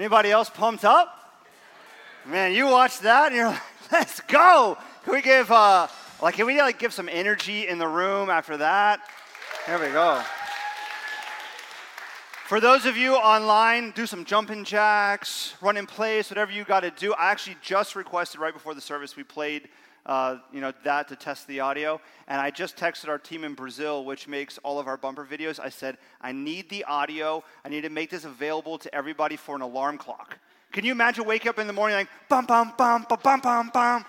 Anybody else pumped up? Man, you watch that and you're like, let's go. Can we give uh like can we like give some energy in the room after that? There we go. For those of you online, do some jumping jacks, run in place, whatever you got to do. I actually just requested right before the service we played uh, you know, that to test the audio. And I just texted our team in Brazil, which makes all of our bumper videos. I said, I need the audio. I need to make this available to everybody for an alarm clock. Can you imagine waking up in the morning like, bum, bum, bum, bum, bum, bum, bum?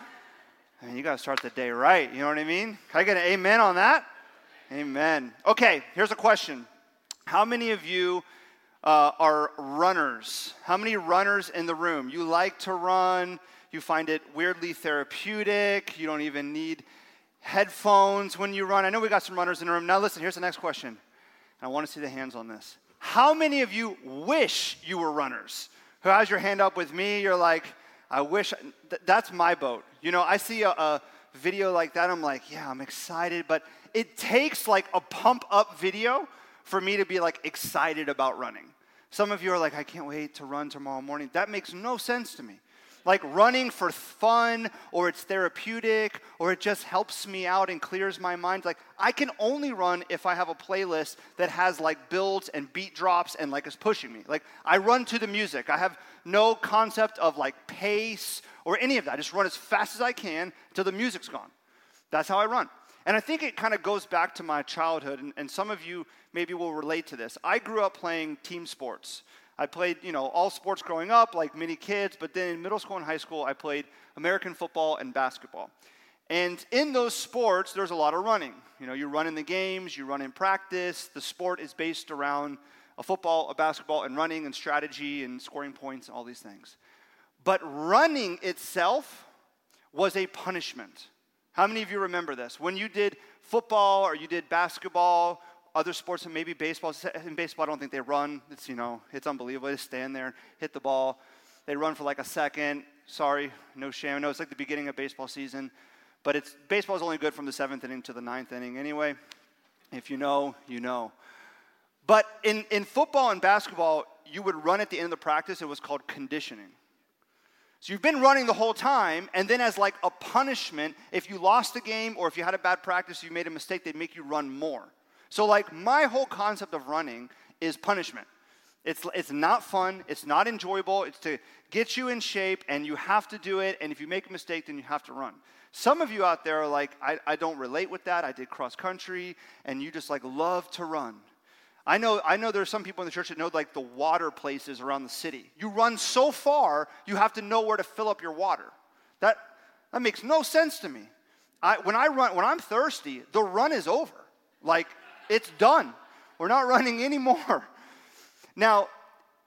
I mean, you got to start the day right. You know what I mean? Can I get an amen on that? Amen. Okay, here's a question. How many of you uh, are runners? How many runners in the room? You like to run? You find it weirdly therapeutic. You don't even need headphones when you run. I know we got some runners in the room. Now, listen, here's the next question. I want to see the hands on this. How many of you wish you were runners? Who has your hand up with me? You're like, I wish. Th- that's my boat. You know, I see a, a video like that. I'm like, yeah, I'm excited. But it takes like a pump up video for me to be like excited about running. Some of you are like, I can't wait to run tomorrow morning. That makes no sense to me like running for fun or it's therapeutic or it just helps me out and clears my mind. Like I can only run if I have a playlist that has like builds and beat drops and like is pushing me. Like I run to the music. I have no concept of like pace or any of that. I just run as fast as I can till the music's gone. That's how I run. And I think it kind of goes back to my childhood, and, and some of you maybe will relate to this. I grew up playing team sports. I played, you know, all sports growing up, like many kids, but then in middle school and high school, I played American football and basketball. And in those sports, there's a lot of running. You know, you run in the games, you run in practice. The sport is based around a football, a basketball, and running and strategy and scoring points and all these things. But running itself was a punishment. How many of you remember this? When you did football or you did basketball other sports, and maybe baseball. In baseball, I don't think they run. It's, you know, it's unbelievable. They stand there, hit the ball. They run for like a second. Sorry, no shame. I know it's like the beginning of baseball season, but it's baseball is only good from the seventh inning to the ninth inning anyway. If you know, you know. But in, in football and basketball, you would run at the end of the practice. It was called conditioning. So you've been running the whole time, and then as like a punishment, if you lost a game or if you had a bad practice, you made a mistake, they'd make you run more. So, like, my whole concept of running is punishment. It's, it's not fun, it's not enjoyable, it's to get you in shape, and you have to do it, and if you make a mistake, then you have to run. Some of you out there are like, I, I don't relate with that. I did cross country, and you just like love to run. I know, I know there are some people in the church that know like the water places around the city. You run so far, you have to know where to fill up your water. That, that makes no sense to me. I, when I run, when I'm thirsty, the run is over. Like it's done. We're not running anymore. Now,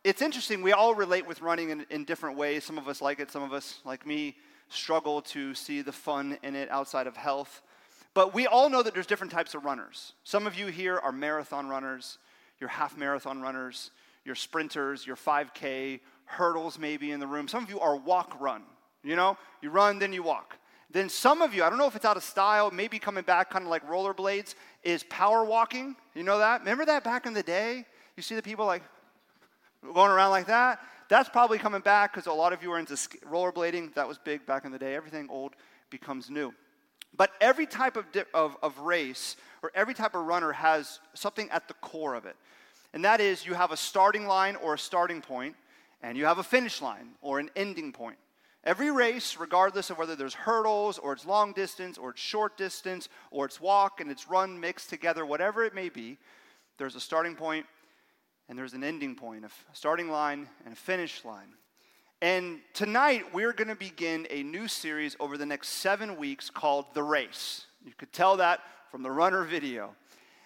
it's interesting. We all relate with running in, in different ways. Some of us like it, some of us, like me, struggle to see the fun in it outside of health. But we all know that there's different types of runners. Some of you here are marathon runners, you're half marathon runners, you're sprinters, you're 5K, hurdles maybe in the room. Some of you are walk run. You know, you run, then you walk. Then some of you, I don't know if it's out of style, maybe coming back kind of like rollerblades, is power walking. You know that? Remember that back in the day? You see the people like going around like that? That's probably coming back because a lot of you are into rollerblading. That was big back in the day. Everything old becomes new. But every type of, di- of, of race or every type of runner has something at the core of it. And that is you have a starting line or a starting point, and you have a finish line or an ending point. Every race, regardless of whether there's hurdles or it's long distance or it's short distance or it's walk and it's run mixed together, whatever it may be, there's a starting point and there's an ending point, a starting line and a finish line. And tonight we're going to begin a new series over the next seven weeks called The Race. You could tell that from the runner video.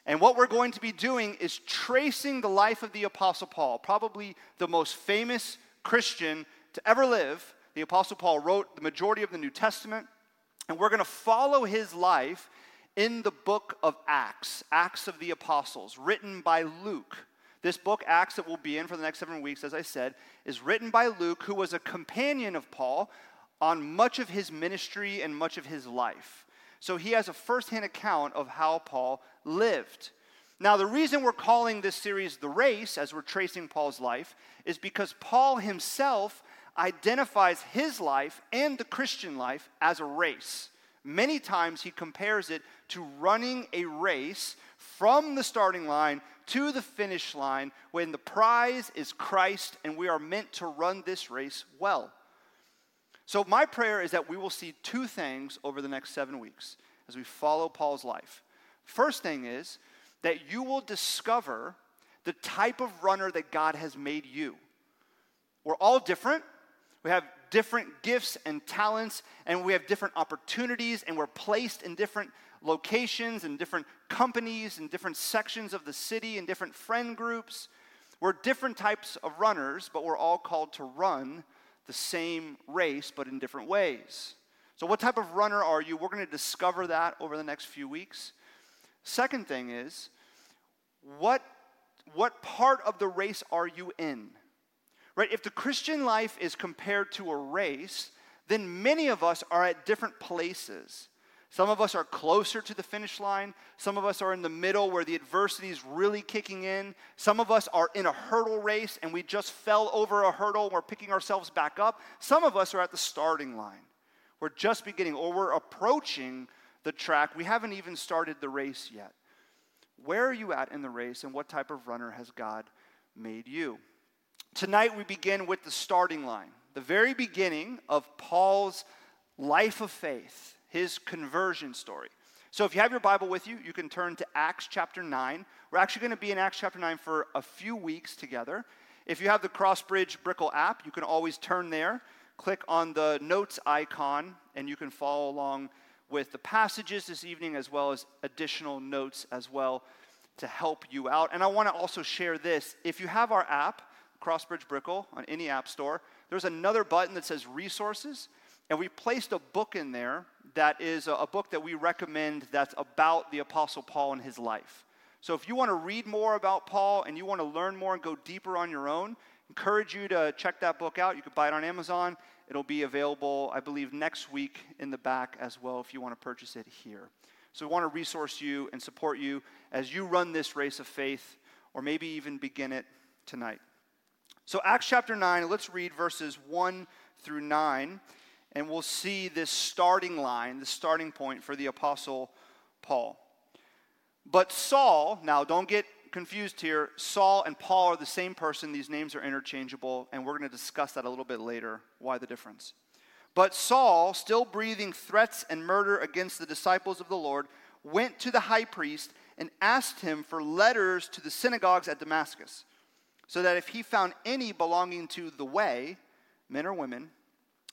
And what we're going to be doing is tracing the life of the Apostle Paul, probably the most famous Christian to ever live the Apostle Paul wrote the majority of the New Testament, and we're going to follow his life in the book of Acts, Acts of the Apostles, written by Luke. This book, Acts, that we'll be in for the next seven weeks, as I said, is written by Luke, who was a companion of Paul on much of his ministry and much of his life. So he has a firsthand account of how Paul lived. Now, the reason we're calling this series The Race, as we're tracing Paul's life, is because Paul himself identifies his life and the Christian life as a race. Many times he compares it to running a race from the starting line to the finish line when the prize is Christ and we are meant to run this race well. So, my prayer is that we will see two things over the next seven weeks as we follow Paul's life. First thing is that you will discover the type of runner that God has made you. We're all different. We have different gifts and talents, and we have different opportunities, and we're placed in different locations and different companies and different sections of the city and different friend groups. We're different types of runners, but we're all called to run the same race, but in different ways. So, what type of runner are you? We're going to discover that over the next few weeks. Second thing is, what, what part of the race are you in? Right? If the Christian life is compared to a race, then many of us are at different places. Some of us are closer to the finish line. Some of us are in the middle where the adversity is really kicking in. Some of us are in a hurdle race and we just fell over a hurdle and we're picking ourselves back up. Some of us are at the starting line. We're just beginning or we're approaching the track. We haven't even started the race yet. Where are you at in the race and what type of runner has God made you? Tonight we begin with the starting line, the very beginning of Paul's life of faith his conversion story. So if you have your Bible with you, you can turn to Acts chapter 9. We're actually going to be in Acts chapter 9 for a few weeks together. If you have the Crossbridge Brickell app, you can always turn there, click on the notes icon, and you can follow along with the passages this evening as well as additional notes as well to help you out. And I want to also share this. If you have our app, Crossbridge Brickell, on any app store, there's another button that says resources. And we placed a book in there that is a, book that we recommend that's about the Apostle Paul and his life. So if you want to read more about Paul and you want to learn more and go deeper on your own, encourage you to check that book out. You can buy it on Amazon. It'll be available, I believe, next week in the back as well if you want to purchase it here. So we want to resource you and support you as you run this race of faith or maybe even begin it tonight. So, Acts chapter 9, let's read verses 1 through 9 and we'll see this starting line, the starting point for the Apostle Paul. But Saul, now don't get confused here, Saul and Paul are the same person. These names are interchangeable, and we're going to discuss that a little bit later. Why the difference? But Saul, still breathing threats and murder against the disciples of the Lord, went to the high priest and asked him for letters to the synagogues at Damascus, so that if he found any belonging to the way, men or women,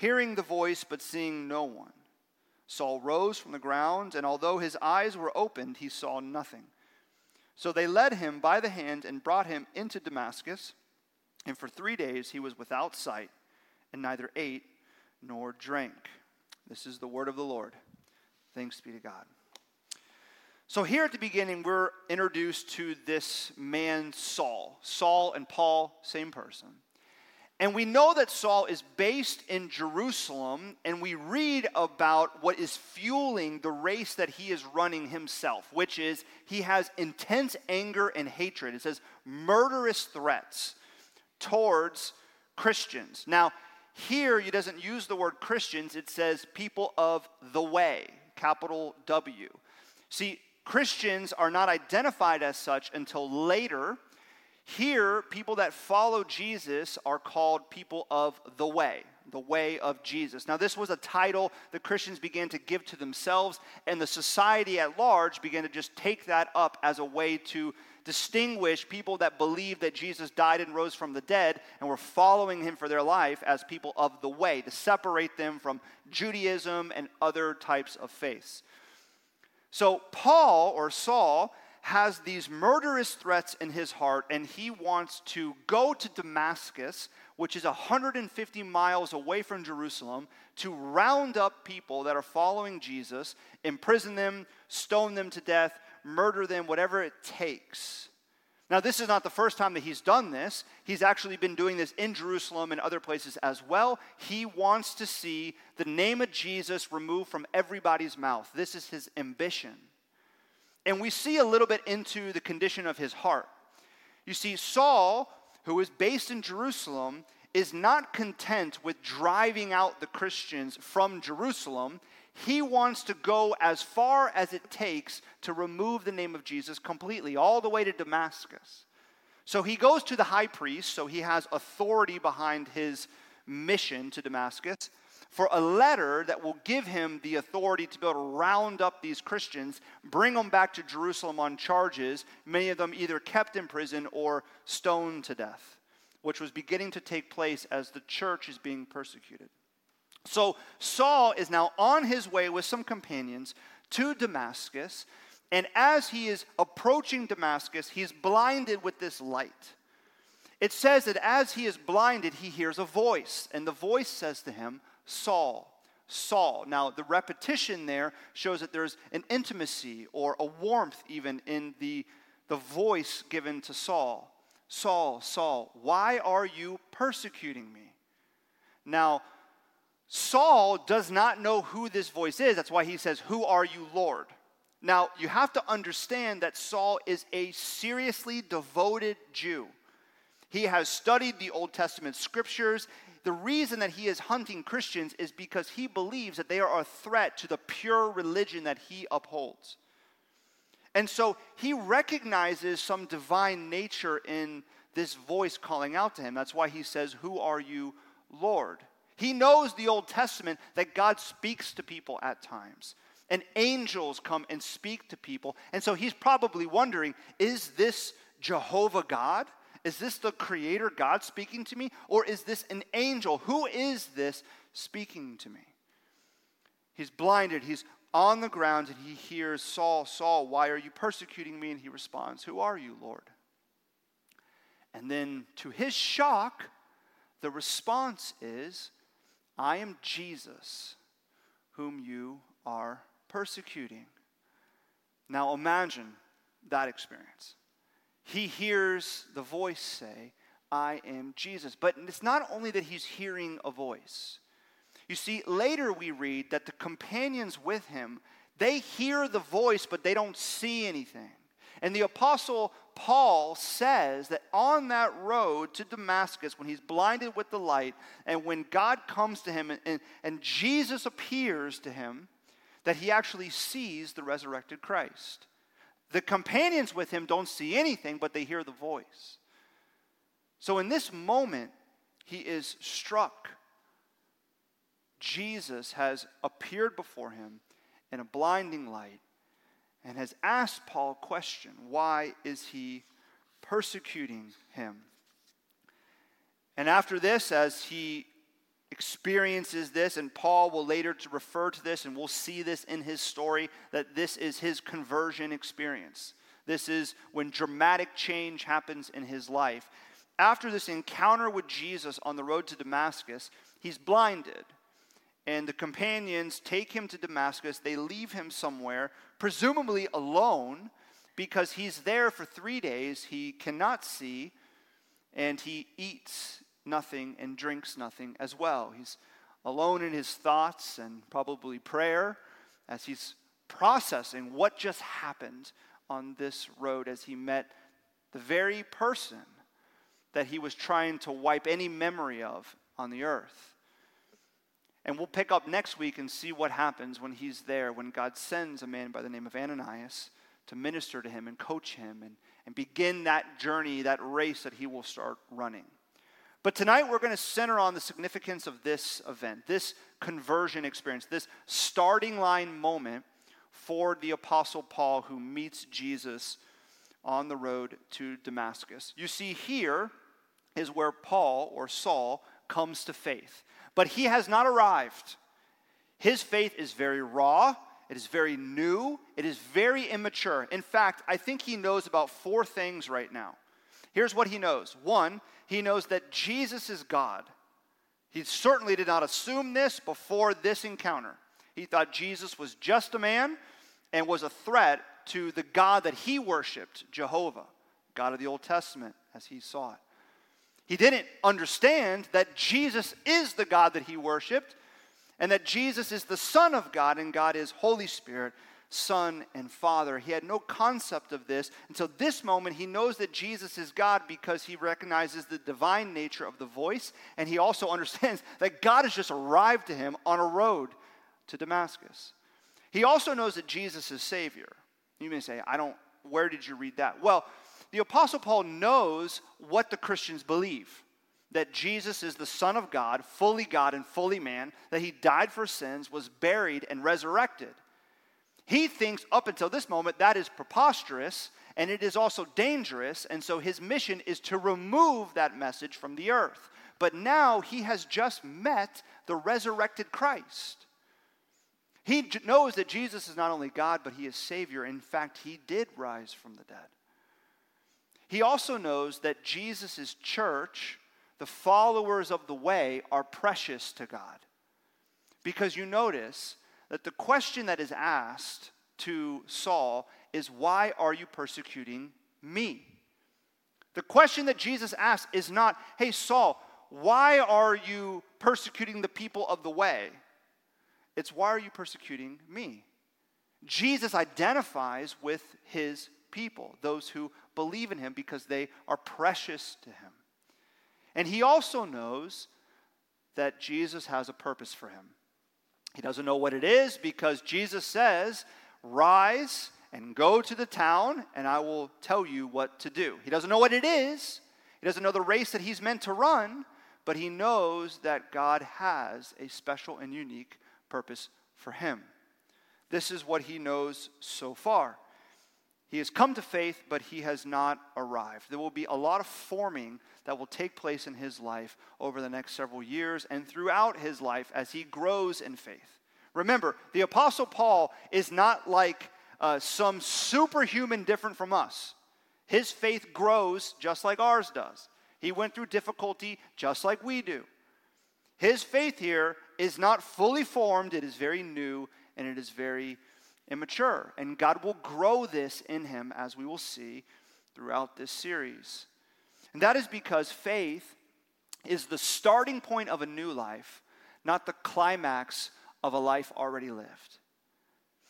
hearing the voice but seeing no one. Saul rose from the ground, and although his eyes were opened, he saw nothing. So they led him by the hand and brought him into Damascus. And for three days he was without sight, and neither ate nor drank. This is the word of the Lord. Thanks be to God. So, here at the beginning, we're introduced to this man, Saul. Saul and Paul, same person. And we know that Saul is based in Jerusalem, and we read about what is fueling the race that he is running himself, which is he has intense anger and hatred. It says murderous threats towards Christians. Now, here he doesn't use the word Christians, it says people of the way, capital W. See, Christians are not identified as such until later here, people that follow Jesus are called people of the way, the way of Jesus. Now, this was a title the Christians began to give to themselves, and the society at large began to just take that up as a way to distinguish people that believed that Jesus died and rose from the dead and were following him for their life as people of the way, to separate them from Judaism and other types of faiths. So, Paul or Saul has these murderous threats in his heart, and he wants to go to Damascus, which is 150 miles away from Jerusalem, to round up people that are following Jesus, imprison them, stone them to death, murder them, whatever it takes. Now, this is not the first time that he's done this. He's actually been doing this in Jerusalem and other places as well. He wants to see the name of Jesus removed from everybody's mouth. This is his ambition. And we see a little bit into the condition of his heart. You see, Saul, who is based in Jerusalem, is not content with driving out the Christians from Jerusalem. He wants to go as far as it takes to remove the name of Jesus completely, all the way to Damascus. So he goes to the high priest, so he has authority behind his mission to Damascus, for a letter that will give him the authority to be able to round up these Christians, bring them back to Jerusalem on charges, many of them either kept in prison or stoned to death, which was beginning to take place as the church is being persecuted. So Saul is now on his way with some companions to Damascus. And as he is approaching Damascus, he's blinded with this light. It says that as he is blinded, he hears a voice, and the voice says to him, Saul, Saul. Now, the repetition there shows that there's an intimacy or a warmth even in the, the voice given to Saul. Saul, Saul, why are you persecuting me? Now, Saul does not know who this voice is. That's why he says, Who are you, Lord? Now, you have to understand that Saul is a seriously devoted Jew. He has studied the Old Testament scriptures. The reason that he is hunting Christians is because he believes that they are a threat to the pure religion that he upholds. And so he recognizes some divine nature in this voice calling out to him. That's why he says, Who are you, Lord? He knows the Old Testament that God speaks to people at times. And angels come and speak to people. And so he's probably wondering is this Jehovah God? Is this the creator God speaking to me? Or is this an angel? Who is this speaking to me? He's blinded. He's on the ground and he hears Saul, Saul, why are you persecuting me? And he responds, Who are you, Lord? And then to his shock, the response is, I am Jesus, whom you are persecuting. Now imagine that experience. He hears the voice say, I am Jesus. But it's not only that he's hearing a voice. You see, later we read that the companions with him, they hear the voice, but they don't see anything. And the apostle Paul says that on that road to Damascus, when he's blinded with the light, and when God comes to him and, and, and Jesus appears to him, that he actually sees the resurrected Christ. The companions with him don't see anything, but they hear the voice. So in this moment, he is struck. Jesus has appeared before him in a blinding light and has asked Paul a question why is he persecuting him? And after this, as he experiences this, and Paul will later to refer to this, and we'll see this in his story, that this is his conversion experience. This is when dramatic change happens in his life. After this encounter with Jesus on the road to Damascus, he's blinded and the companions take him to Damascus. They leave him somewhere, presumably alone, because he's there for three days. He cannot see, and he eats nothing and drinks nothing as well. He's alone in his thoughts and probably prayer as he's processing what just happened on this road as he met the very person that he was trying to wipe any memory of on the earth. And we'll pick up next week and see what happens when he's there, when God sends a man by the name of Ananias to minister to him and coach him and, and begin that journey, that race that he will start running. But tonight we're going to center on the significance of this event, this conversion experience, this starting line moment for the Apostle Paul who meets Jesus on the road to Damascus. You see, here is where Paul or Saul comes to faith but he has not arrived. His faith is very raw, It is very new. It is very immature. In fact, I think he knows about four things right now. Here's what he knows one, he knows that Jesus is God. He certainly did not assume this before this encounter. He thought Jesus was just a man and was a threat to the God that he worshiped, Jehovah, God of the Old Testament, as he saw it. He didn't understand that Jesus is the God that he worshiped and that Jesus is the Son of God and God is Holy Spirit, Son and Father. He had no concept of this until this moment. He knows that Jesus is God because he recognizes the divine nature of the voice, and he also understands that God has just arrived to him on a road to Damascus. He also knows that Jesus is Savior. You may say, I don't, where did you read that? Well, the Apostle Paul knows what the Christians believe that Jesus is the Son of God, fully God and fully man, that he died for sins, was buried, and resurrected. He thinks up until this moment that is preposterous and it is also dangerous, and so his mission is to remove that message from the earth. But now he has just met the resurrected Christ. He knows that Jesus is not only God, but he is Savior. In fact, he did rise from the dead. He also knows that Jesus' church, the followers of the way, are precious to God. Because you notice that the question that is asked to Saul is, Why are you persecuting me? The question that Jesus asks is not, Hey, Saul, why are you persecuting the people of the way? It's, Why are you persecuting me? Jesus identifies with his people, those who believe in him because they are precious to him. And he also knows that Jesus has a purpose for him. He doesn't know what it is because Jesus says, Rise and go to the town, and I will tell you what to do. He doesn't know what it is, he doesn't know the race that he's meant to run, but he knows that God has a special and unique purpose for him. This is what he knows so far. He has come to faith, but he has not arrived. There will be a lot of forming that will take place in his life over the next several years and throughout his life as he grows in faith. Remember, the Apostle Paul is not like uh, some superhuman different from us. His faith grows just like ours does. He went through difficulty just like we do. His faith here is not fully formed, it is very new and it is very immature. And God will grow this in him, as we will see throughout this series. And that is because faith is the starting point of a new life, not the climax of a life already lived.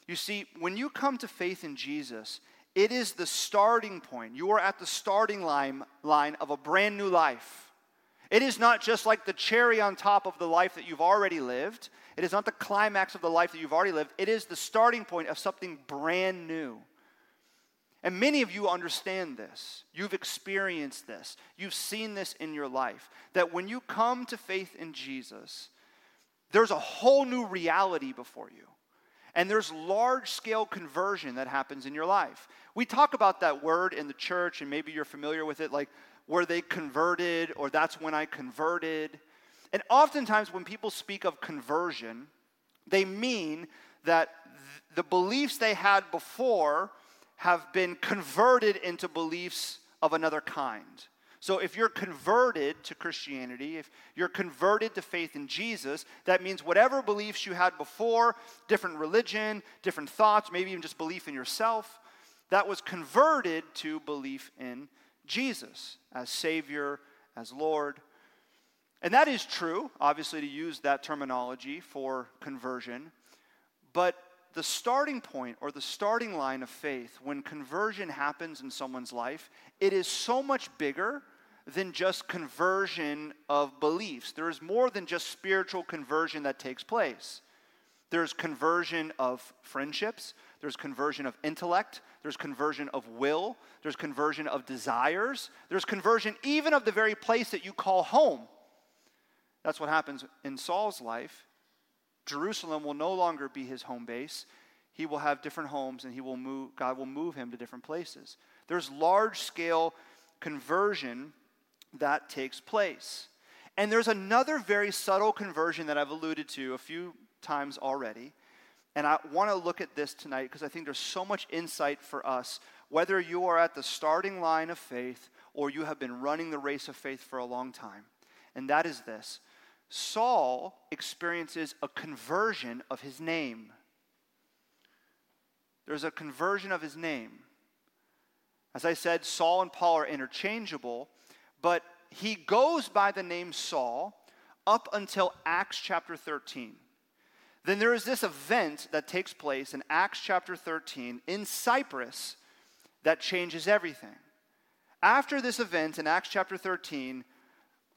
You see, when you come to faith in Jesus, it is the starting point. You are at the starting line, line of a brand new life. It is not just like the cherry on top of the life that you've already lived. It is not the climax of the life that you've already lived. It is the starting point of something brand new. And many of you understand this. You've experienced this. You've seen this in your life. That when you come to faith in Jesus, there's a whole new reality before you. And there's large scale conversion that happens in your life. We talk about that word in the church, and maybe you're familiar with it, like were they converted or that's when I converted. And oftentimes, when people speak of conversion, they mean that th- the beliefs they had before have been converted into beliefs of another kind. So, if you're converted to Christianity, if you're converted to faith in Jesus, that means whatever beliefs you had before, different religion, different thoughts, maybe even just belief in yourself, that was converted to belief in Jesus as Savior, as Lord. And that is true, obviously, to use that terminology for conversion. But the starting point or the starting line of faith, when conversion happens in someone's life, it is so much bigger than just conversion of beliefs. There is more than just spiritual conversion that takes place. There's conversion of friendships, there's conversion of intellect, there's conversion of will, there's conversion of desires, there's conversion even of the very place that you call home. That's what happens in Saul's life. Jerusalem will no longer be his home base. He will have different homes and he will move God will move him to different places. There's large scale conversion that takes place. And there's another very subtle conversion that I've alluded to a few times already, And I want to look at this tonight because I think there's so much insight for us, whether you are at the starting line of faith or you have been running the race of faith for a long time. And that is this Saul experiences a conversion of his name. There's a conversion of his name. As I said, Saul and Paul are interchangeable, but he goes by the name Saul up until Acts chapter 13. Then there is this event that takes place in Acts chapter 13 in Cyprus that changes everything. After this event in Acts chapter 13,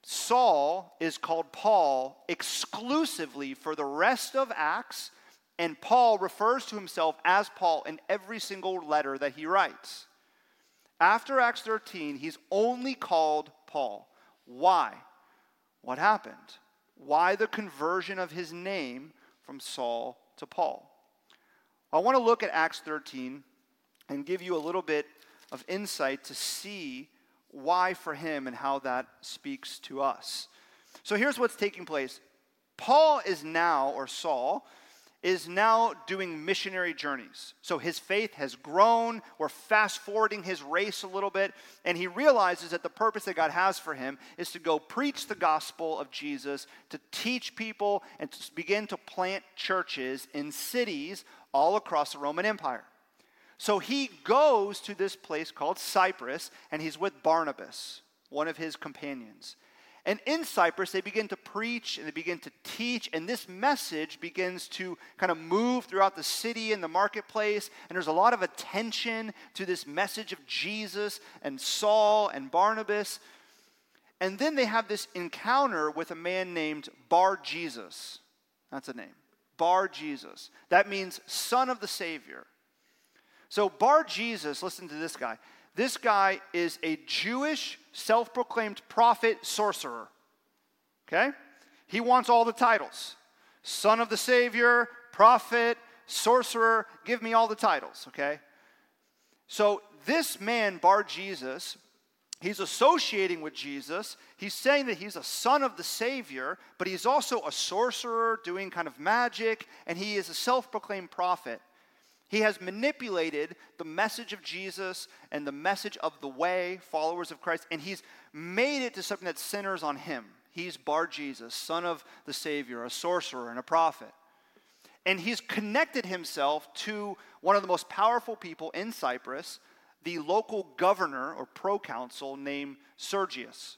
Saul is called Paul exclusively for the rest of Acts, and Paul refers to himself as Paul in every single letter that he writes. After Acts 13, he's only called Paul. Why? What happened? Why the conversion of his name from Saul to Paul? I want to look at Acts 13 and give you a little bit of insight to see why for him and how that speaks to us. So here's what's taking place Paul is now, or Saul, is now doing missionary journeys. So his faith has grown. We're fast forwarding his race a little bit. And he realizes that the purpose that God has for him is to go preach the gospel of Jesus, to teach people, and to begin to plant churches in cities all across the Roman Empire. So he goes to this place called Cyprus, and he's with Barnabas, one of his companions. And in Cyprus, they begin to preach and they begin to teach, and this message begins to kind of move throughout the city and the marketplace. And there's a lot of attention to this message of Jesus and Saul and Barnabas. And then they have this encounter with a man named Bar Jesus. That's a name. Bar Jesus. That means son of the Savior. So, Bar Jesus, listen to this guy. This guy is a Jewish self proclaimed prophet sorcerer. Okay? He wants all the titles Son of the Savior, prophet, sorcerer. Give me all the titles, okay? So, this man, Bar Jesus, he's associating with Jesus. He's saying that he's a son of the Savior, but he's also a sorcerer doing kind of magic, and he is a self proclaimed prophet. He has manipulated the message of Jesus and the message of the way, followers of Christ, and he's made it to something that centers on him. He's Bar Jesus, son of the Savior, a sorcerer and a prophet. And he's connected himself to one of the most powerful people in Cyprus, the local governor or proconsul named Sergius.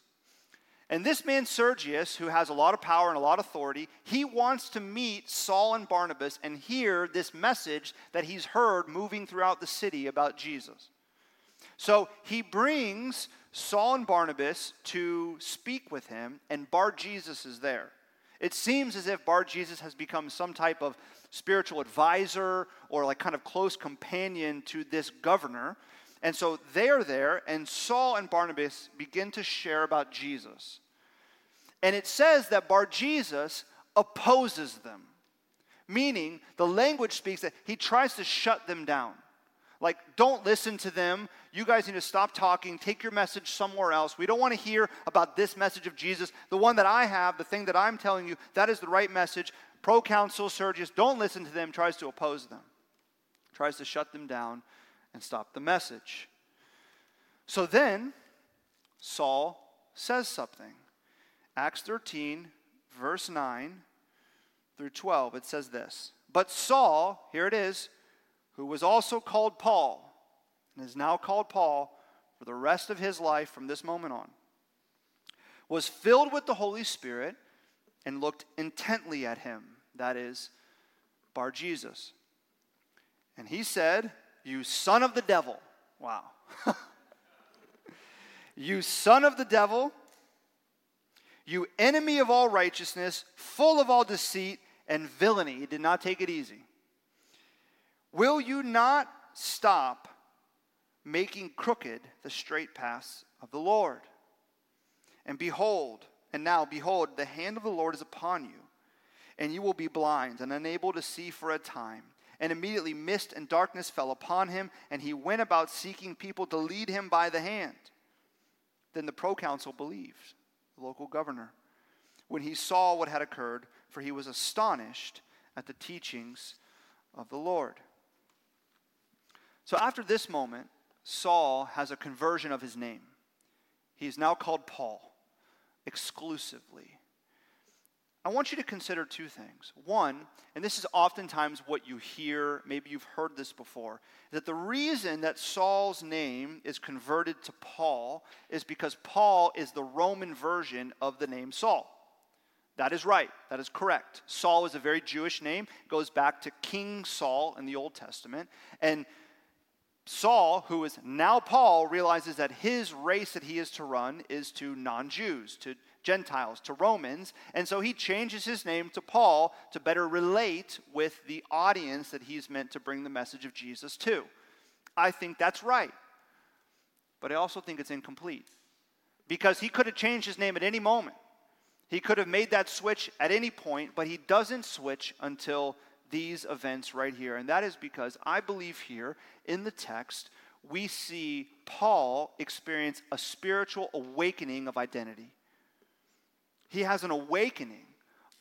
And this man, Sergius, who has a lot of power and a lot of authority, he wants to meet Saul and Barnabas and hear this message that he's heard moving throughout the city about Jesus. So he brings Saul and Barnabas to speak with him, and Bar Jesus is there. It seems as if Bar Jesus has become some type of spiritual advisor or like kind of close companion to this governor. And so they're there, and Saul and Barnabas begin to share about Jesus. And it says that Bar Jesus opposes them, meaning the language speaks that he tries to shut them down. Like, don't listen to them. You guys need to stop talking. Take your message somewhere else. We don't want to hear about this message of Jesus. The one that I have, the thing that I'm telling you, that is the right message. Proconsul Sergius, don't listen to them, tries to oppose them, tries to shut them down and stop the message. So then, Saul says something. Acts 13, verse 9 through 12, it says this But Saul, here it is, who was also called Paul, and is now called Paul for the rest of his life from this moment on, was filled with the Holy Spirit and looked intently at him, that is, Bar Jesus. And he said, you son of the devil. Wow. you son of the devil, you enemy of all righteousness, full of all deceit and villainy. He did not take it easy. Will you not stop making crooked the straight paths of the Lord? And behold, and now behold, the hand of the Lord is upon you, and you will be blind and unable to see for a time. And immediately mist and darkness fell upon him, and he went about seeking people to lead him by the hand. Then the proconsul believed, the local governor, when he saw what had occurred, for he was astonished at the teachings of the Lord. So after this moment, Saul has a conversion of his name. He is now called Paul exclusively. I want you to consider two things. One, and this is oftentimes what you hear, maybe you've heard this before, that the reason that Saul's name is converted to Paul is because Paul is the Roman version of the name Saul. That is right. That is correct. Saul is a very Jewish name, it goes back to King Saul in the Old Testament. And Saul, who is now Paul, realizes that his race that he is to run is to non Jews, to Gentiles, to Romans. And so he changes his name to Paul to better relate with the audience that he's meant to bring the message of Jesus to. I think that's right. But I also think it's incomplete because he could have changed his name at any moment. He could have made that switch at any point, but he doesn't switch until these events right here. And that is because I believe here in the text, we see Paul experience a spiritual awakening of identity he has an awakening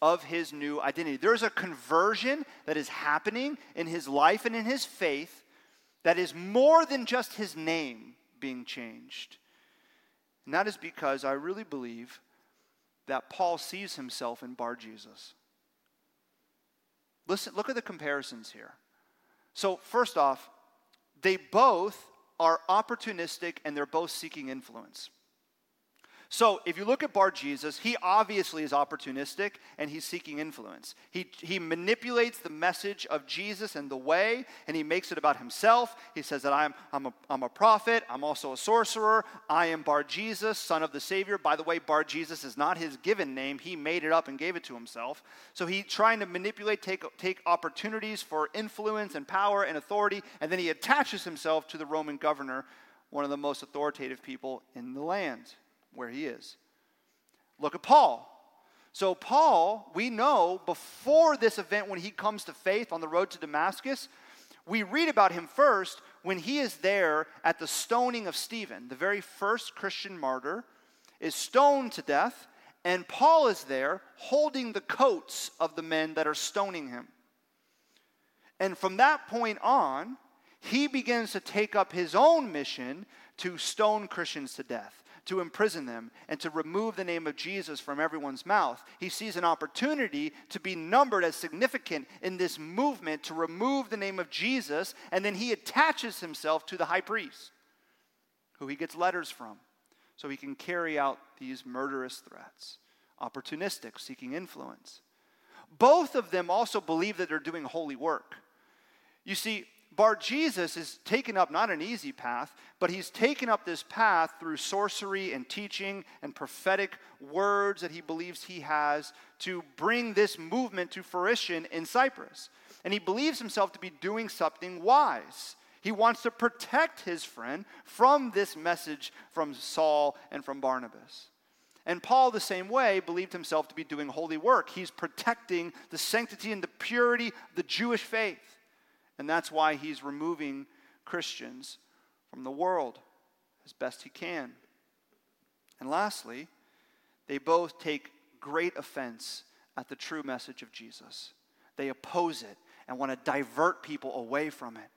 of his new identity. There's a conversion that is happening in his life and in his faith that is more than just his name being changed. And that is because I really believe that Paul sees himself in Bar Jesus. Listen, look at the comparisons here. So, first off, they both are opportunistic and they're both seeking influence. So if you look at Bar Jesus, he obviously is opportunistic and he's seeking influence. He, he manipulates the message of Jesus and the way, and he makes it about himself. He says that I'm, I'm, a, I'm a prophet, I'm also a sorcerer, I am Bar Jesus, son of the Savior. By the way, Bar Jesus is not his given name, he made it up and gave it to himself. So he's trying to manipulate, take, take opportunities for influence and power and authority, and then he attaches himself to the Roman governor, one of the most authoritative people in the land where he is. Look at Paul. So, Paul, we know before this event when he comes to faith on the road to Damascus, we read about him first when he is there at the stoning of Stephen, the very first Christian martyr, is stoned to death, and Paul is there holding the coats of the men that are stoning him. And from that point on, he begins to take up his own mission to stone Christians to death to imprison them and to remove the name of Jesus from everyone's mouth. He sees an opportunity to be numbered as significant in this movement to remove the name of Jesus, and then he attaches himself to the high priest, who he gets letters from, so he can carry out these murderous threats. Opportunistic, seeking influence. Both of them also believe that they're doing holy work. You see, Bar Jesus is taken up not an easy path, but he's taken up this path through sorcery and teaching and prophetic words that he believes he has to bring this movement to fruition in Cyprus. And he believes himself to be doing something wise. He wants to protect his friend from this message from Saul and from Barnabas. And Paul, the same way, believed himself to be doing holy work. He's protecting the sanctity and the purity of the Jewish faith. And that's why he's removing Christians from the world as best he can. And lastly, they both take great offense at the true message of Jesus. They oppose it and want to divert people away from it.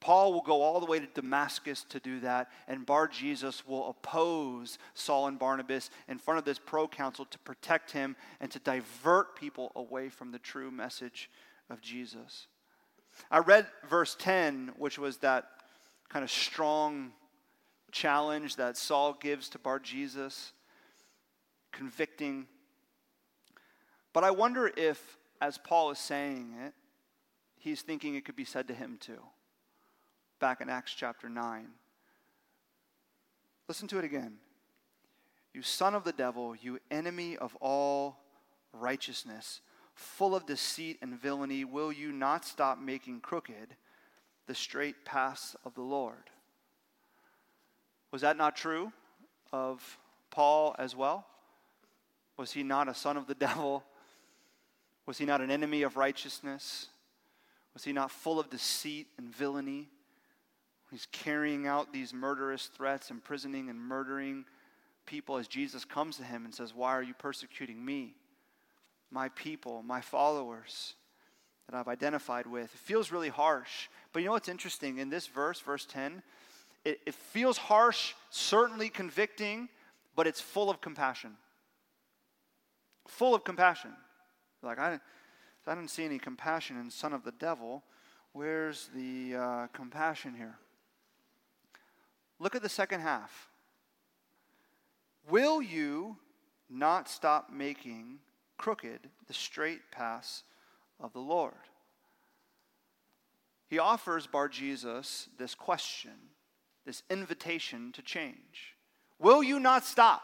Paul will go all the way to Damascus to do that, and Bar Jesus will oppose Saul and Barnabas in front of this proconsul to protect him and to divert people away from the true message of Jesus. I read verse 10, which was that kind of strong challenge that Saul gives to Bar Jesus, convicting. But I wonder if, as Paul is saying it, he's thinking it could be said to him too. Back in Acts chapter 9. Listen to it again. You son of the devil, you enemy of all righteousness full of deceit and villainy, will you not stop making crooked the straight paths of the Lord? Was that not true of Paul as well? Was he not a son of the devil? Was he not an enemy of righteousness? Was he not full of deceit and villainy? He's carrying out these murderous threats, imprisoning and murdering people as Jesus comes to him and says, Why are you persecuting me? My people, my followers. that I've identified with. It feels really harsh. But you know what's interesting? In this verse, verse 10, it, it feels harsh, certainly convicting, but it's full of compassion. Full of compassion. Like, I, I don't see any compassion in Son of the Devil. Where's the uh, compassion here? Look at the second half. Will you not stop making crooked the straight paths of the Lord? He offers Bar Jesus this question, this invitation to change. Will you not stop?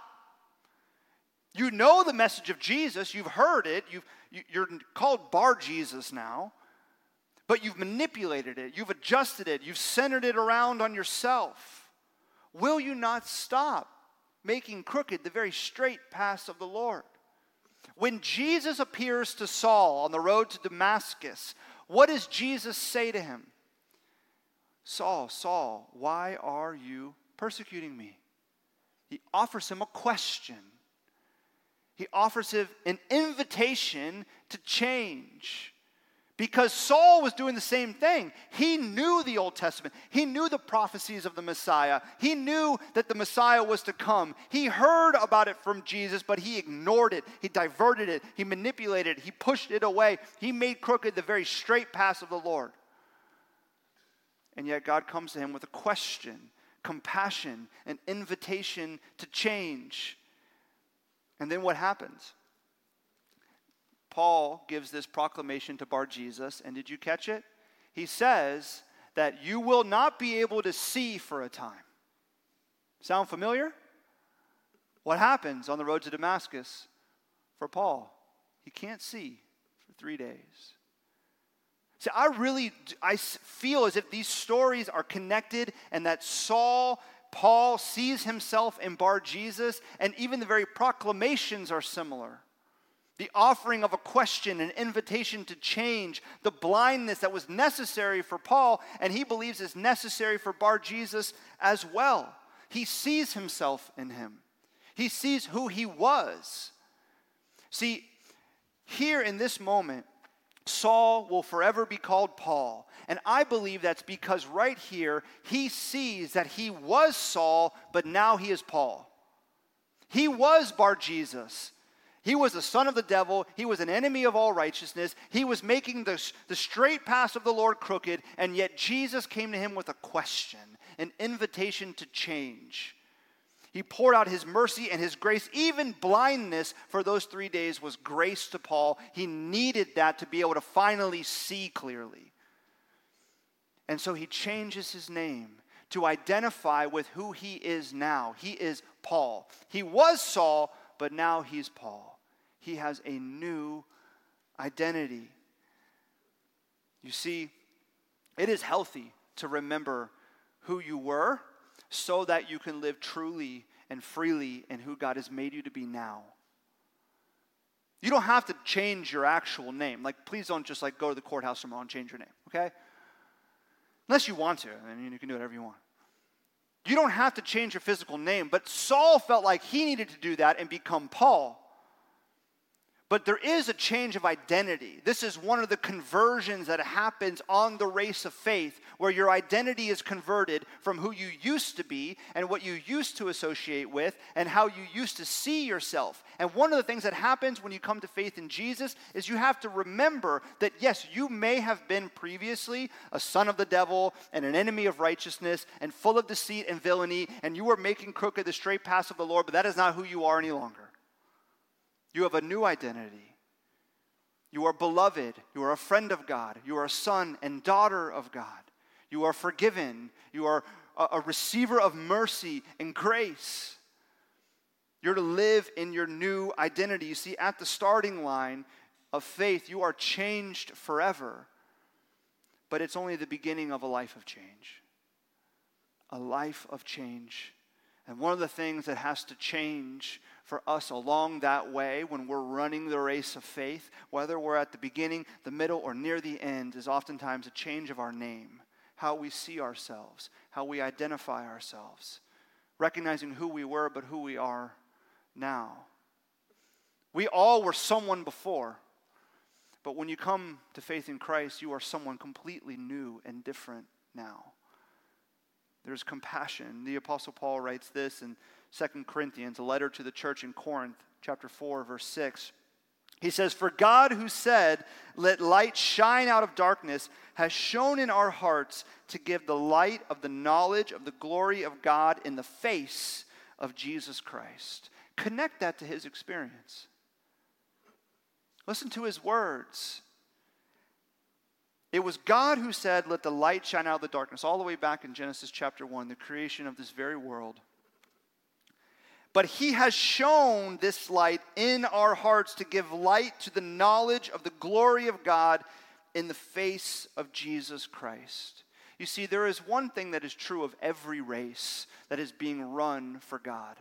You know the message of Jesus, you've heard it, you've, you're called Bar Jesus now, but you've manipulated it, you've adjusted it, you've centered it around on yourself. Will you not stop making crooked the very straight paths of the Lord? When Jesus appears to Saul on the road to Damascus, what does Jesus say to him? Saul, Saul, why are you persecuting me? He offers him a question. He offers him an invitation to change. Because Saul was doing the same thing. He knew the Old Testament. He knew the prophecies of the Messiah. He knew that the Messiah was to come. He heard about it from Jesus, but he ignored it. He diverted it. He manipulated it. He pushed it away. He made crooked the very straight path of the Lord. And yet God comes to him with a question, compassion, an invitation to change. And then what happens? Paul gives this proclamation to Bar Jesus, and did you catch it? He says that you will not be able to see for a time. Sound familiar? What happens on the road to Damascus for Paul? He can't see for three days. See, I really I feel as if these stories are connected and that Saul, Paul sees himself in Bar Jesus, and even the very proclamations are similar the offering of a question, an invitation to change, the blindness that was necessary for Paul, and he believes is necessary for Bar Jesus as well. He sees himself in him, he sees who he was. See, here in this moment, Saul will forever be called Paul. And I believe that's because right here, he sees that he was Saul, but now he is Paul. He was Bar Jesus he was the son of the devil. He was an enemy of all righteousness. He was making the, the straight path of the Lord crooked, and yet Jesus came to him with a question, an invitation to change. He poured out his mercy and his grace. Even blindness for those three days was grace to Paul. He needed that to be able to finally see clearly. And so he changes his name to identify with who he is now. He is Paul. He was Saul, but now he's Paul. He has a new identity. You see, it is healthy to remember who you were so that you can live truly and freely in who God has made you to be now. You don't have to change your actual name. Like, please don't just like go to the courthouse tomorrow and change your name, okay? Unless you want to, I mean, you can do whatever you want. You don't have to change your physical name, but Saul felt like he needed to do that and become Paul. But there is a change of identity. This is one of the conversions that happens on the race of faith, where your identity is converted from who you used to be and what you used to associate with and how you used to see yourself. And one of the things that happens when you come to faith in Jesus is you have to remember that, yes, you may have been previously a son of the devil and an enemy of righteousness and full of deceit and villainy, and you were making crooked the straight paths of the Lord, but that is not who you are any longer. You have a new identity. You are beloved. You are a friend of God. You are a son and daughter of God. You are forgiven. You are a, receiver of mercy and grace. You're to live in your new identity. You see, at the starting line of faith, you are changed forever. But it's only the beginning of a life of change. A life of change. And one of the things that has to change for us along that way when we're running the race of faith, whether we're at the beginning, the middle, or near the end, is oftentimes a change of our name, how we see ourselves, how we identify ourselves, recognizing who we were, but who we are now. We all were someone before. But when you come to faith in Christ, you are someone completely new and different now. There's compassion. The Apostle Paul writes this in 2 Corinthians, a letter to the church in Corinth, chapter 4, verse 6. He says, For God, who said, Let light shine out of darkness, has shone in our hearts to give the light of the knowledge of the glory of God in the face of Jesus Christ. Connect that to his experience. Listen to his words. It was God who said, Let the light shine out of the darkness, all the way back in Genesis chapter 1, the creation of this very world. But he has shown this light in our hearts to give light to the knowledge of the glory of God in the face of Jesus Christ. You see, there is one thing that is true of every race that is being run for God.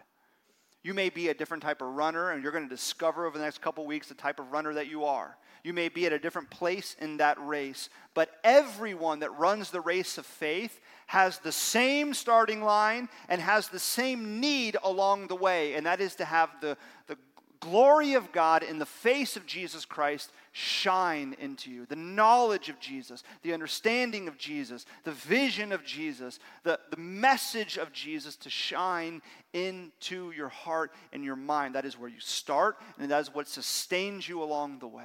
You may be a different type of runner, and you're going to discover over the next couple weeks the type of runner that you are. You may be at a different place in that race, but everyone that runs the race of faith has the same starting line and has the same need along the way, and that is to have the, the glory of God in the face of Jesus Christ shine into you. The knowledge of Jesus, the understanding of Jesus, the vision of Jesus, the, the message of Jesus to shine into your heart and your mind. That is where you start, and that is what sustains you along the way.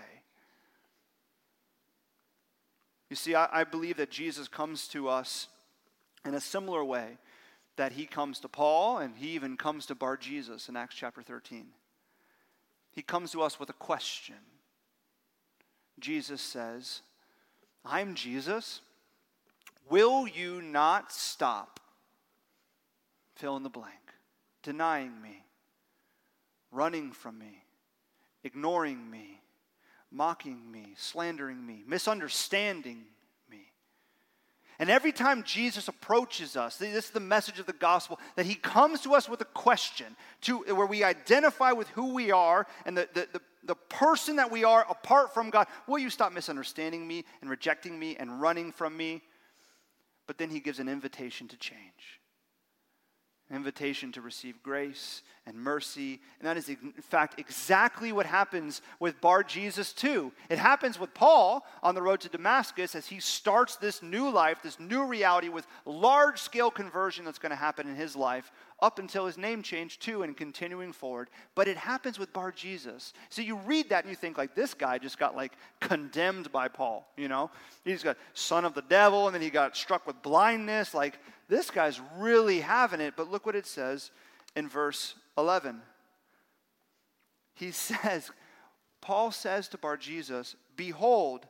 You see, I, I believe that Jesus comes to us in a similar way that he comes to Paul and he even comes to Bar Jesus in Acts chapter 13. He comes to us with a question. Jesus says, I'm Jesus. Will you not stop? Fill in the blank. Denying me, running from me, ignoring me, mocking me, slandering me, misunderstanding me. and every time Jesus approaches us, this is the message of the gospel, that he comes to us with a question to, where we identify with who we are and the, the, the, the person that we are apart from God. Will you stop misunderstanding me and rejecting me and running from me? But then he gives an invitation to change an invitation to receive grace and mercy. And that is, in fact, exactly what happens with Bar Jesus, too. It happens with Paul on the road to Damascus as he starts this new life, this new reality with large scale conversion that's going to happen in his life up until his name change, too, and continuing forward. But it happens with Bar Jesus. So you read that and you think, like, this guy just got, like, condemned by Paul, you know? He's got son of the devil, and then he got struck with blindness. Like, this guy's really having it. But look what it says in verse 11. He says, Paul says to Bar Jesus, Behold,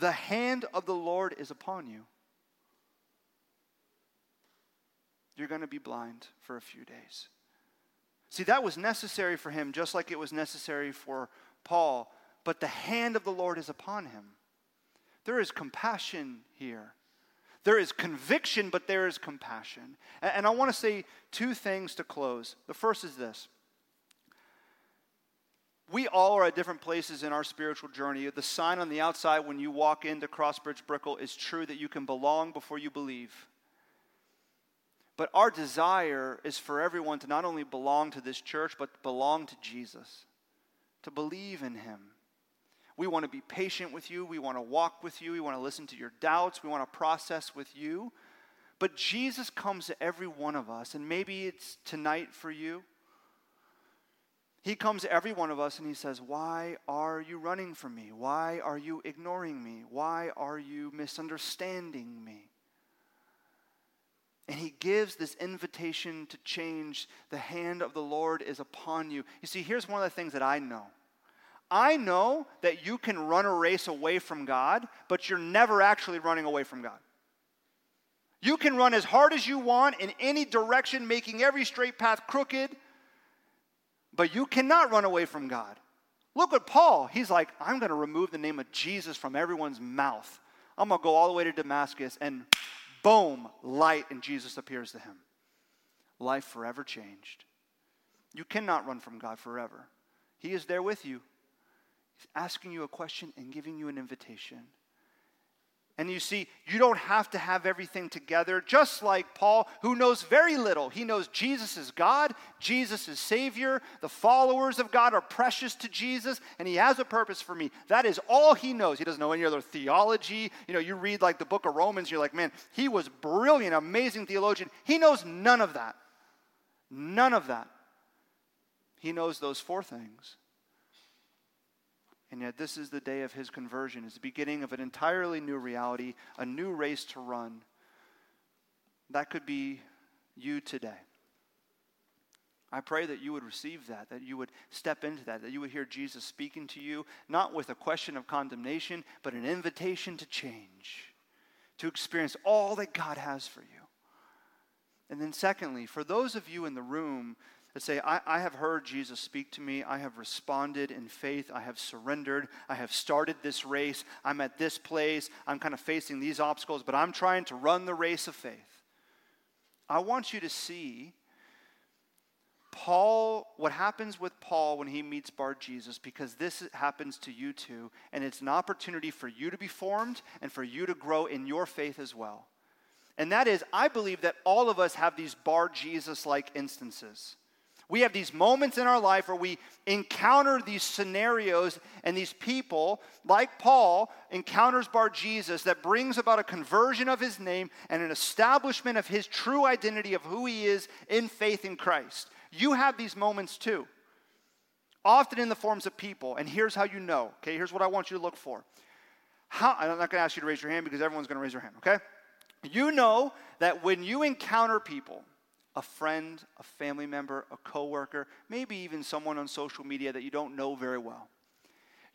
the hand of the Lord is upon you. You're going to be blind for a few days. See, that was necessary for him, just like it was necessary for Paul, but the hand of the Lord is upon him. There is compassion here. There is conviction, but there is compassion. And I want to say two things to close. The first is this we all are at different places in our spiritual journey. The sign on the outside when you walk into Crossbridge Brickell is true that you can belong before you believe. But our desire is for everyone to not only belong to this church, but belong to Jesus, to believe in Him. We want to be patient with you. We want to walk with you. We want to listen to your doubts. We want to process with you. But Jesus comes to every one of us, and maybe it's tonight for you. He comes to every one of us and he says, Why are you running from me? Why are you ignoring me? Why are you misunderstanding me? And he gives this invitation to change. The hand of the Lord is upon you. You see, here's one of the things that I know I know that you can run a race away from God, but you're never actually running away from God. You can run as hard as you want in any direction, making every straight path crooked, but you cannot run away from God. Look at Paul. He's like, I'm going to remove the name of Jesus from everyone's mouth. I'm going to go all the way to Damascus, and boom, light, and Jesus appears to him. Life forever changed. You cannot run from God forever. He is there with you. He's asking you a question and giving you an invitation. And you see, you don't have to have everything together, just like Paul, who knows very little. He knows Jesus is God, Jesus is Savior, the followers of God are precious to Jesus, and He has a purpose for me. That is all he knows. He doesn't know any other theology. You know, you read like the book of Romans, you're like, man, he was brilliant, amazing theologian. He knows none of that. None of that. He knows those four things. And yet, this is the day of his conversion. It's the beginning of an entirely new reality, a new race to run. That could be you today. I pray that you would receive that, that you would step into that, that you would hear Jesus speaking to you, not with a question of condemnation, but an invitation to change, to experience all that God has for you. And then, secondly, for those of you in the room that say, I, I, have heard Jesus speak to me. I have responded in faith. I have surrendered. I have started this race. I'm at this place. I'm kind of facing these obstacles, but I'm trying to run the race of faith. I want you to see Paul, what happens with Paul when he meets Bar Jesus, because this happens to you too, and it's an opportunity for you to be formed and for you to grow in your faith as well. And that is, I believe that all of us have these Bar Jesus like instances we have these moments in our life where we encounter these scenarios and these people, like Paul encounters Bar Jesus, that brings about a conversion of his name and an establishment of his true identity of who he is in faith in Christ. You have these moments too, often in the forms of people. And here's how you know. Okay, here's what I want you to look for. How, I'm not going to ask you to raise your hand because everyone's going to raise their hand, okay? You know that when you encounter people, a friend, a family member, a coworker, maybe even someone on social media that you don't know very well.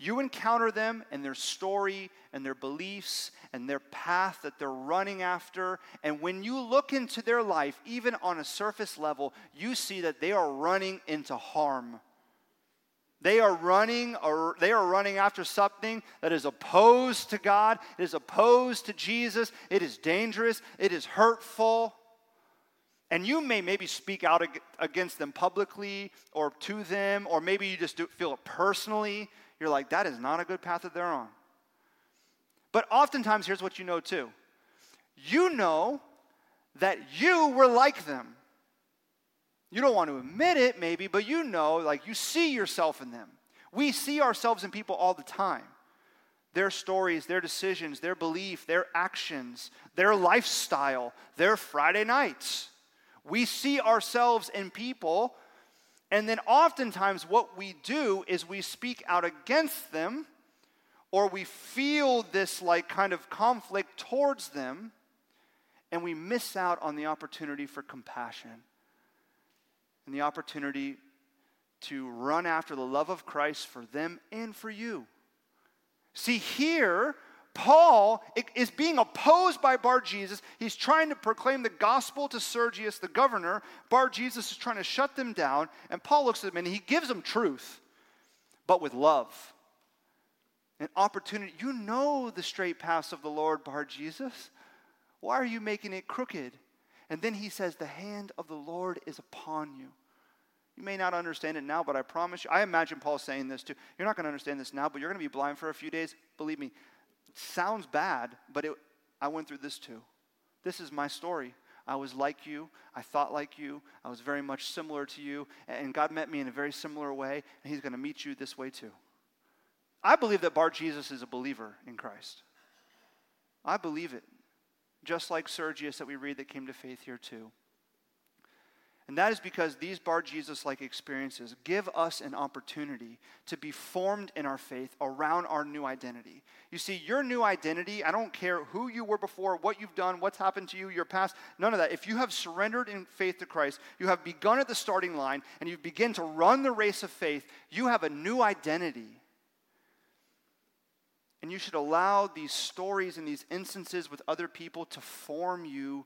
You encounter them and their story and their beliefs and their path that they're running after. And when you look into their life, even on a surface level, you see that they are running into harm. They are running or they are running after something that is opposed to God, it is opposed to Jesus, it is dangerous, it is hurtful. And you may maybe speak out against them publicly or to them, or maybe you just feel it personally. You're like, that is not a good path that they're on. But oftentimes, here's what you know too you know that you were like them. You don't want to admit it, maybe, but you know, like you see yourself in them. We see ourselves in people all the time. Their stories, their decisions, their belief, their actions, their lifestyle, their Friday nights. We see ourselves in people, and then oftentimes what we do is we speak out against them, or we feel this like kind of conflict towards them, and we miss out on the opportunity for compassion and the opportunity to run after the love of Christ for them and for you. See, here, Paul is being opposed by Bar Jesus. He's trying to proclaim the gospel to Sergius, the governor. Bar Jesus is trying to shut them down. And Paul looks at him and he gives them truth, but with love. An opportunity. You know the straight paths of the Lord, Bar Jesus. Why are you making it crooked? And then he says, The hand of the Lord is upon you. You may not understand it now, but I promise you, I imagine Paul saying this too. You're not going to understand this now, but you're going to be blind for a few days. Believe me, sounds bad, but it, I went through this too. This is my story. I was like you. I thought like you. I was very much similar to you. And God met me in a very similar way, and He's going to meet you this way too. I believe that Bar Jesus is a believer in Christ. I believe it. Just like Sergius that we read that came to faith here too. And that is because these Bar Jesus like experiences give us an opportunity to be formed in our faith around our new identity. You see, your new identity, I don't care who you were before, what you've done, what's happened to you, your past, none of that. If you have surrendered in faith to Christ, you have begun at the starting line, and you begin to run the race of faith, you have a new identity. And you should allow these stories and these instances with other people to form you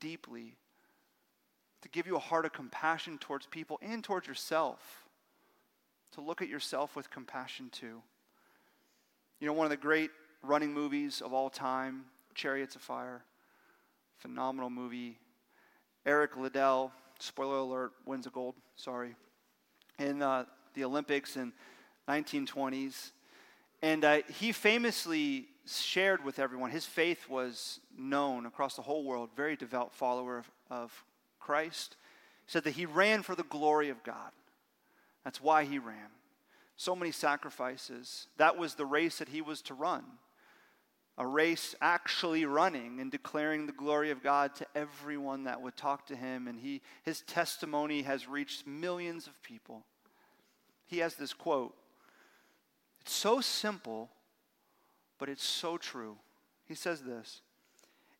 deeply to give you a heart of compassion towards people and towards yourself. To look at yourself with compassion too. You know, one of the great running movies of all time, Chariots of Fire, phenomenal movie. Eric Liddell, spoiler alert, wins a gold, sorry, in uh, the Olympics in 1920s. And uh, he famously shared with everyone. His faith was known across the whole world, very devout follower of, of Christ. Said that he ran for the glory of God. That's why he ran. So many sacrifices. That was the race that he was to run. A race actually running and declaring the glory of God to everyone that would talk to him. And he, his testimony has reached millions of people. He has this quote. It's so simple, but it's so true. He says this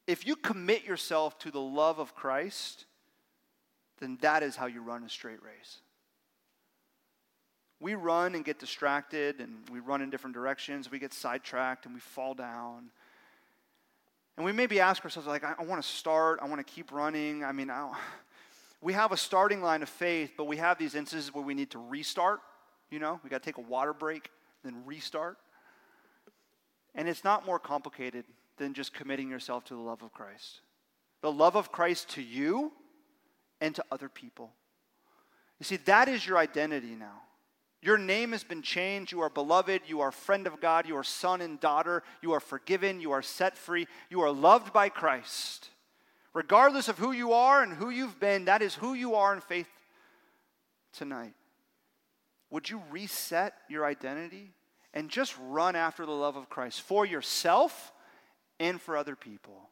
If you commit yourself to the love of Christ, then that is how you run a straight race. We run and get distracted and we run in different directions. We get sidetracked and we fall down. And we maybe ask ourselves, like, I, I want to start, I want to keep running. I mean, I, we have a starting line of faith, but we have these instances where we need to restart. You know, we got to take a water break, then restart. And it's not more complicated than just committing yourself to the love of Christ. The love of Christ to you and to other people. You see, that is your identity now. Your name has been changed. You are beloved. You are friend of God. You are son and daughter. You are forgiven. You are set free. You are loved by Christ. Regardless of who you are and who you've been, that is who you are in faith tonight. Would you reset your identity and just run after the love of Christ for yourself and for other people?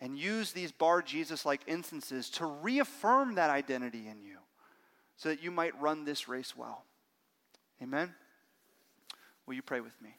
And use these bar Jesus like instances to reaffirm that identity in you so that you might run this race well. Amen? Will you pray with me?